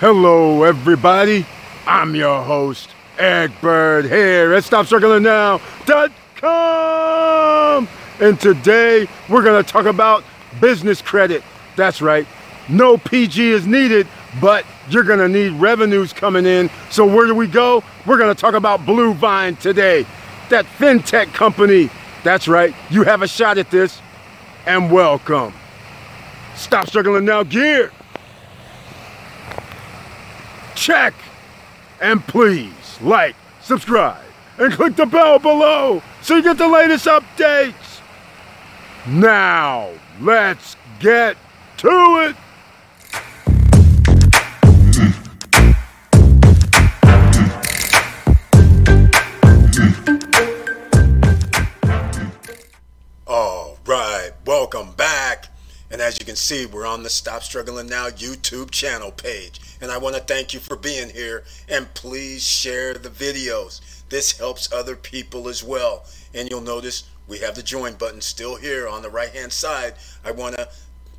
Hello, everybody. I'm your host, Egbert here at StopStrugglingNow.com. And today we're going to talk about business credit. That's right. No PG is needed, but you're going to need revenues coming in. So where do we go? We're going to talk about Bluevine today. That fintech company. That's right. You have a shot at this. And welcome. Stop struggling now, gear check. And please like, subscribe, and click the bell below so you get the latest updates. Now, let's get to it. All right, welcome back. And as you can see, we're on the Stop Struggling Now YouTube channel page. And I want to thank you for being here. And please share the videos. This helps other people as well. And you'll notice we have the join button still here on the right hand side. I want to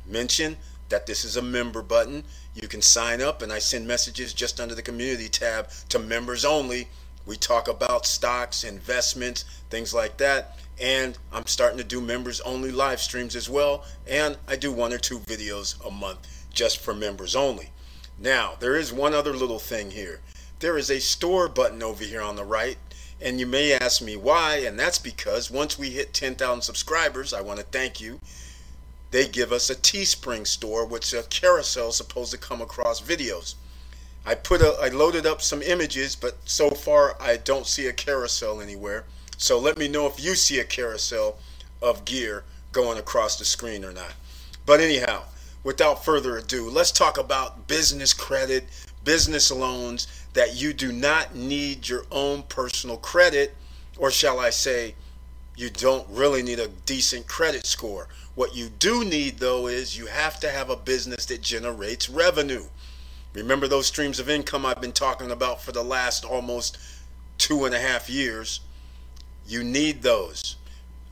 mention that this is a member button. You can sign up and I send messages just under the community tab to members only. We talk about stocks, investments, things like that. And I'm starting to do members only live streams as well. And I do one or two videos a month just for members only. Now, there is one other little thing here. There is a store button over here on the right. And you may ask me why, and that's because once we hit 10,000 subscribers, I want to thank you. They give us a Teespring store, which a carousel is supposed to come across videos. I put a, I loaded up some images, but so far I don't see a carousel anywhere. So let me know if you see a carousel of gear going across the screen or not. But anyhow, without further ado, let's talk about business credit, business loans that you do not need your own personal credit, or shall I say, you don't really need a decent credit score. What you do need, though, is you have to have a business that generates revenue. Remember those streams of income I've been talking about for the last almost two and a half years? You need those.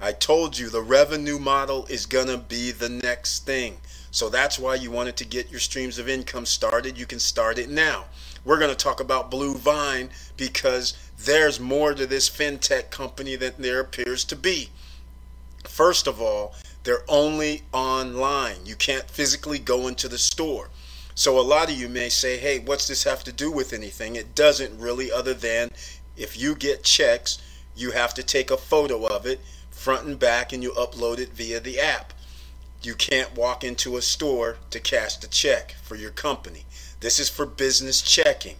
I told you the revenue model is going to be the next thing. So that's why you wanted to get your streams of income started. You can start it now. We're going to talk about Bluevine because there's more to this fintech company than there appears to be. First of all, they're only online. You can't physically go into the store. So a lot of you may say, hey, what's this have to do with anything? It doesn't really, other than if you get checks, you have to take a photo of it front and back and you upload it via the app. You can't walk into a store to cash the check for your company. This is for business checking.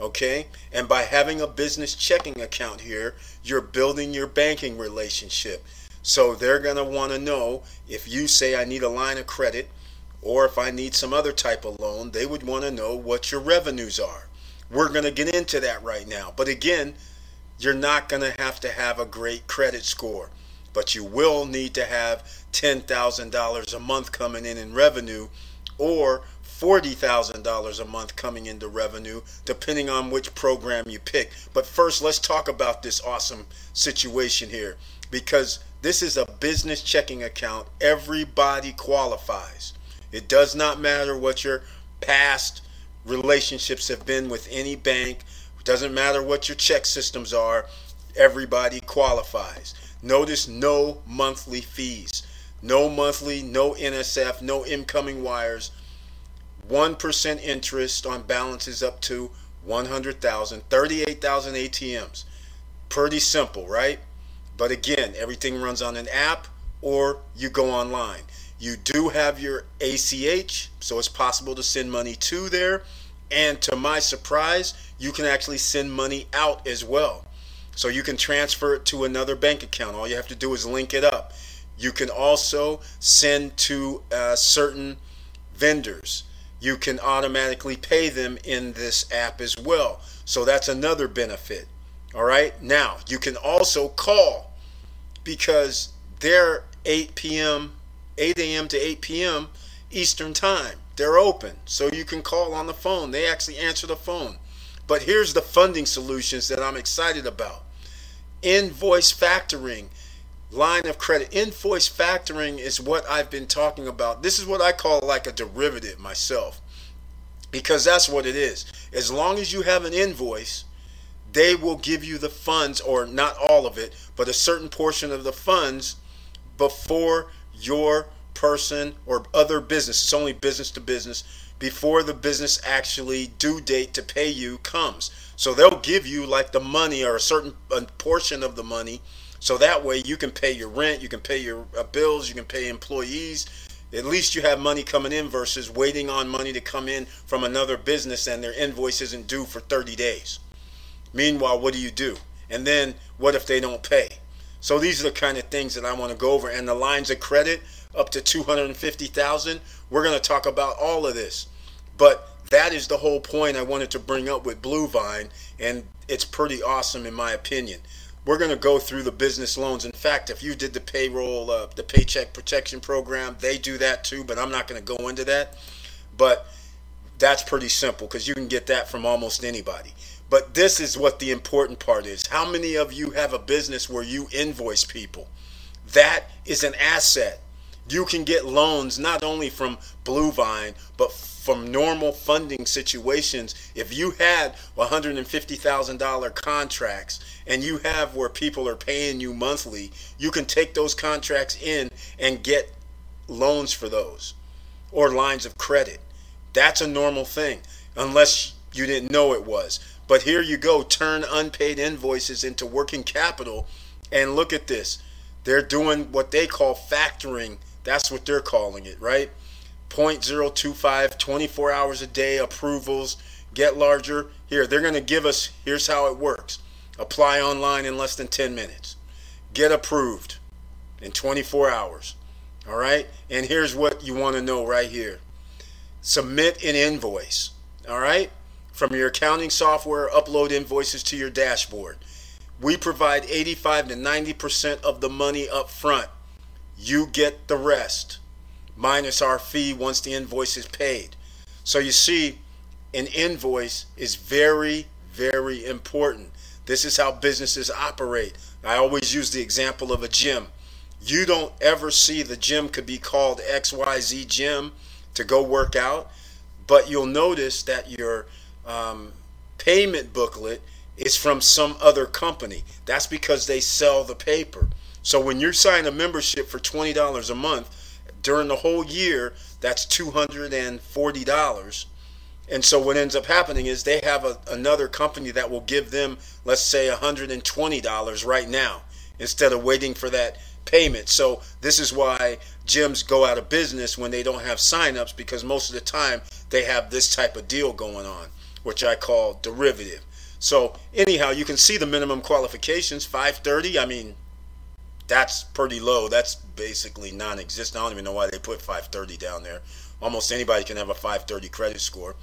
Okay? And by having a business checking account here, you're building your banking relationship. So they're going to want to know if you say, I need a line of credit, or if I need some other type of loan, they would want to know what your revenues are. We're going to get into that right now. But again, you're not going to have to have a great credit score, but you will need to have $10,000 a month coming in in revenue or $40,000 a month coming into revenue, depending on which program you pick. But first, let's talk about this awesome situation here because this is a business checking account. Everybody qualifies. It does not matter what your past relationships have been with any bank it doesn't matter what your ChexSystems are, everybody qualifies. Notice no monthly fees. No monthly, no NSF, no incoming wires. 1% interest on balances up to 100,000, 38,000 ATMs. Pretty simple, right? But again, everything runs on an app or you go online. You do have your ACH, so it's possible to send money to there. And to my surprise, you can actually send money out as well. So you can transfer it to another bank account. All you have to do is link it up. You can also send to uh, certain vendors. You can automatically pay them in this app as well. So that's another benefit. All right. Now you can also call because they're 8 p.m., 8 a.m. to 8 p.m. Eastern Time. They're open, so you can call on the phone. They actually answer the phone. But here's the funding solutions that I'm excited about invoice factoring, line of credit. Invoice factoring is what I've been talking about. This is what I call like a derivative myself. because that's what it is. As long as you have an invoice, they will give you the funds, or not all of it, but a certain portion of the funds before your person or other business, it's only business to business, before the business actually due date to pay you comes. So they'll give you like the money or a certain portion of the money. So that way you can pay your rent, you can pay your uh, bills, you can pay employees. At least you have money coming in versus waiting on money to come in from another business and their invoice isn't due for 30 days. Meanwhile, what do you do? And then what if they don't pay? So these are the kind of things that I want to go over. And the lines of credit up to 250,000, we're going to talk about all of this. But that is the whole point I wanted to bring up with Bluevine, and it's pretty awesome in my opinion. We're going to go through the business loans. In fact, if you did the payroll, uh, the paycheck protection program, they do that too, but I'm not going to go into that. But that's pretty simple because you can get that from almost anybody. But this is what the important part is. How many of you have a business where you invoice people? That is an asset. You can get loans not only from Bluevine, but from normal funding situations. If you had $150,000 contracts and you have where people are paying you monthly, you can take those contracts in and get loans for those or lines of credit. That's a normal thing, unless you didn't know it was. But here you go, turn unpaid invoices into working capital. And look at this. They're doing what they call factoring. That's what they're calling it, right? 0.025, 24 hours a day approvals, get larger. Here, they're going to give us, here's how it works apply online in less than 10 minutes, get approved in 24 hours. All right? And here's what you want to know right here submit an invoice. All right? From your accounting software, upload invoices to your dashboard. We provide 85 to 90% of the money up front. You get the rest, minus our fee once the invoice is paid. So you see, an invoice is very, very important. This is how businesses operate. I always use the example of a gym. You don't ever see the gym could be called XYZ Gym to go work out, but you'll notice that your um, payment booklet is from some other company. That's because they sell the paper. So when you sign a membership for $20 a month, during the whole year, that's $240. And so what ends up happening is they have a, another company that will give them, let's say, $120 right now instead of waiting for that payment. So this is why gyms go out of business when they don't have signups because most of the time they have this type of deal going on which I call derivative. So anyhow, you can see the minimum qualifications, 530. I mean, that's pretty low. That's basically non-existent. I don't even know why they put 530 down there. Almost anybody can have a 530 credit score.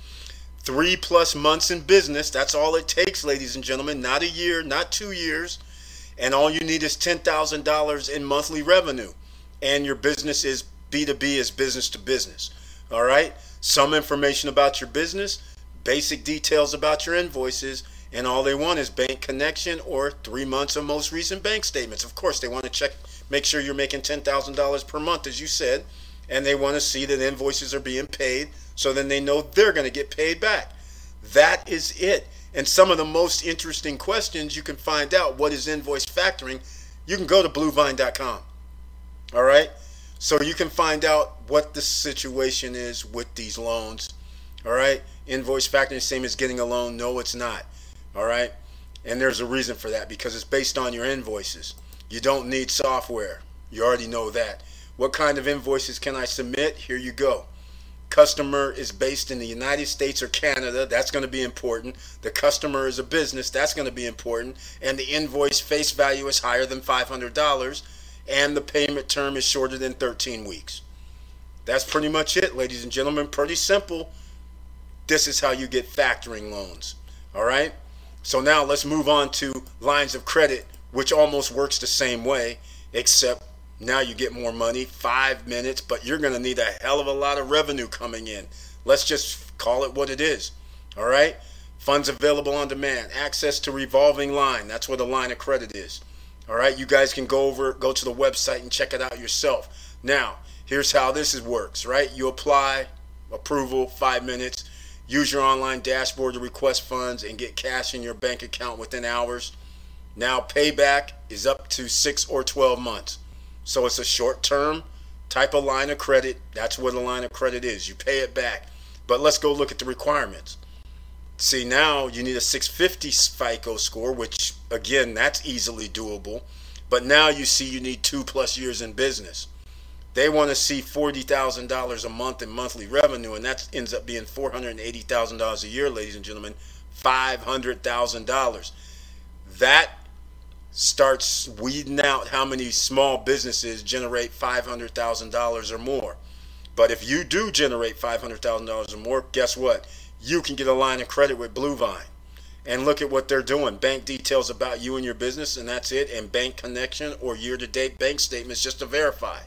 Three plus months in business. That's all it takes, ladies and gentlemen. Not a year, not two years. And all you need is $10,000 in monthly revenue. And your business is B2B, is business to business. All right? Some information about your business basic details about your invoices, and all they want is bank connection or three months of most recent bank statements. Of course, they want to check, make sure you're making $10,000 per month, as you said, and they want to see that invoices are being paid so then they know they're going to get paid back. That is it. And some of the most interesting questions you can find out what is invoice factoring, you can go to bluevine.com. All right? So you can find out what the situation is with these loans. All right? Invoice factoring same as getting a loan. No, it's not. All right. And there's a reason for that because it's based on your invoices. You don't need software. You already know that. What kind of invoices can I submit? Here you go. Customer is based in the United States or Canada. That's going to be important. The customer is a business. That's going to be important. And the invoice face value is higher than $500. And the payment term is shorter than 13 weeks. That's pretty much it, ladies and gentlemen. Pretty simple. This is how you get factoring loans. All right. So now let's move on to lines of credit, which almost works the same way, except now you get more money, five minutes, but you're going to need a hell of a lot of revenue coming in. Let's just call it what it is. All right. Funds available on demand, access to revolving line. That's what a line of credit is. All right. You guys can go over, go to the website and check it out yourself. Now, here's how this is, works, right? You apply, approval, five minutes use your online dashboard to request funds and get cash in your bank account within hours. Now, payback is up to six or 12 months. So it's a short term type of line of credit. That's what a line of credit is. You pay it back. But let's go look at the requirements. See, now you need a 650 FICO score, which again, that's easily doable. But now you see you need two plus years in business. They want to see $40,000 a month in monthly revenue, and that ends up being $480,000 a year, ladies and gentlemen. $500,000. That starts weeding out how many small businesses generate $500,000 or more. But if you do generate $500,000 or more, guess what? You can get a line of credit with Bluevine. And look at what they're doing. Bank details about you and your business, and that's it. And bank connection or year to date bank statements just to verify.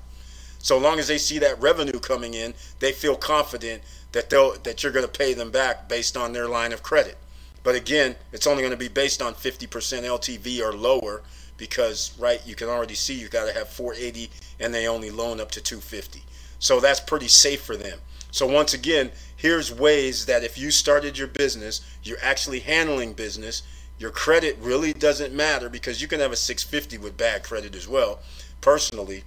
So long as they see that revenue coming in, they feel confident that they'll that you're going to pay them back based on their line of credit. But again, it's only going to be based on 50% LTV or lower because, right, you can already see you got to have 480 and they only loan up to 250. So that's pretty safe for them. So once again, here's ways that if you started your business, you're actually handling business, your credit really doesn't matter because you can have a 650 with bad credit as well, personally.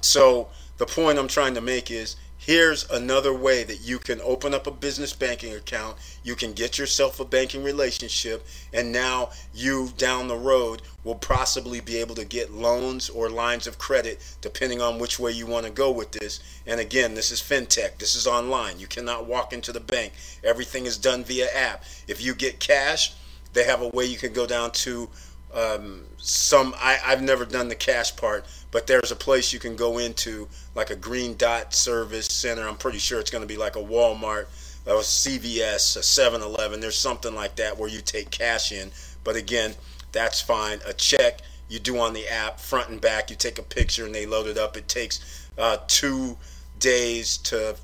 So the point I'm trying to make is here's another way that you can open up a business banking account you can get yourself a banking relationship and now you down the road will possibly be able to get loans or lines of credit depending on which way you want to go with this. And again this is fintech. This is online. You cannot walk into the bank. Everything is done via app. If you get cash they have a way you can go down to um, some I, I've never done the cash part, but there's a place you can go into like a green dot service center. I'm pretty sure it's going to be like a Walmart, a CVS, a 7-Eleven. There's something like that where you take cash in. But again, that's fine. A check you do on the app, front and back. You take a picture and they load it up. It takes uh, two days to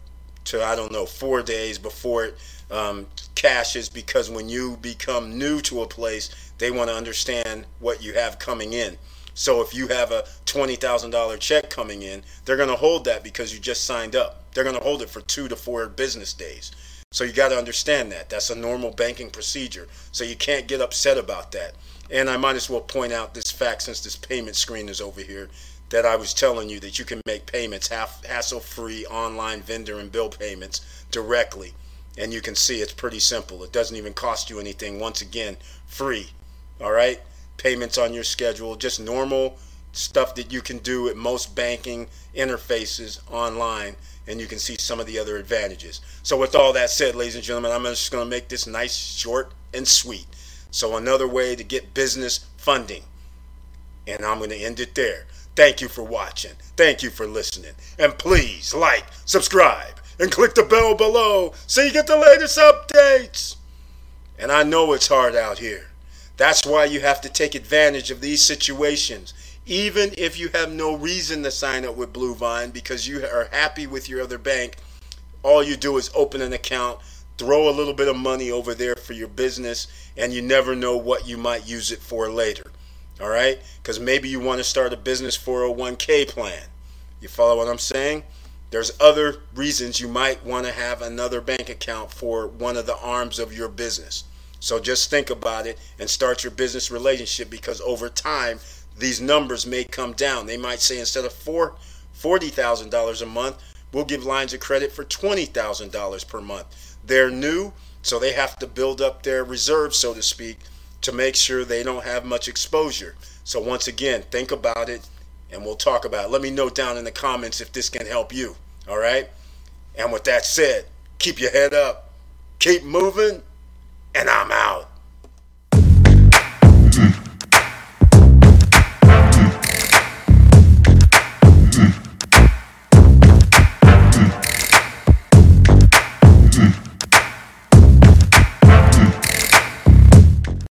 to I don't know four days before it um, cashes because when you become new to a place they want to understand what you have coming in. So if you have a $20,000 check coming in, they're going to hold that because you just signed up. They're going to hold it for two to four business days. So you got to understand that. That's a normal banking procedure. So you can't get upset about that. And I might as well point out this fact since this payment screen is over here that I was telling you that you can make payments hassle free online vendor and bill payments directly. And you can see it's pretty simple. It doesn't even cost you anything. Once again, free all right? Payments on your schedule just normal stuff that you can do at most banking interfaces online and you can see some of the other advantages. So with all that said ladies and gentlemen i'm just going to make this nice short and sweet. So another way to get business funding and i'm going to end it there. Thank you for watching. Thank you for listening. And please like subscribe and click the bell below so you get the latest updates and i know it's hard out here that's why you have to take advantage of these situations. Even if you have no reason to sign up with Bluevine because you are happy with your other bank, all you do is open an account, throw a little bit of money over there for your business, and you never know what you might use it for later. All right? Because maybe you want to start a business 401k plan. You follow what I'm saying? There's other reasons you might want to have another bank account for one of the arms of your business. So just think about it and start your business relationship because over time, these numbers may come down. They might say instead of four, $40,000 a month, we'll give lines of credit for $20,000 per month. They're new, so they have to build up their reserves, so to speak, to make sure they don't have much exposure. So once again, think about it and we'll talk about it. Let me know down in the comments if this can help you. All right? And with that said, keep your head up, keep moving, and I'm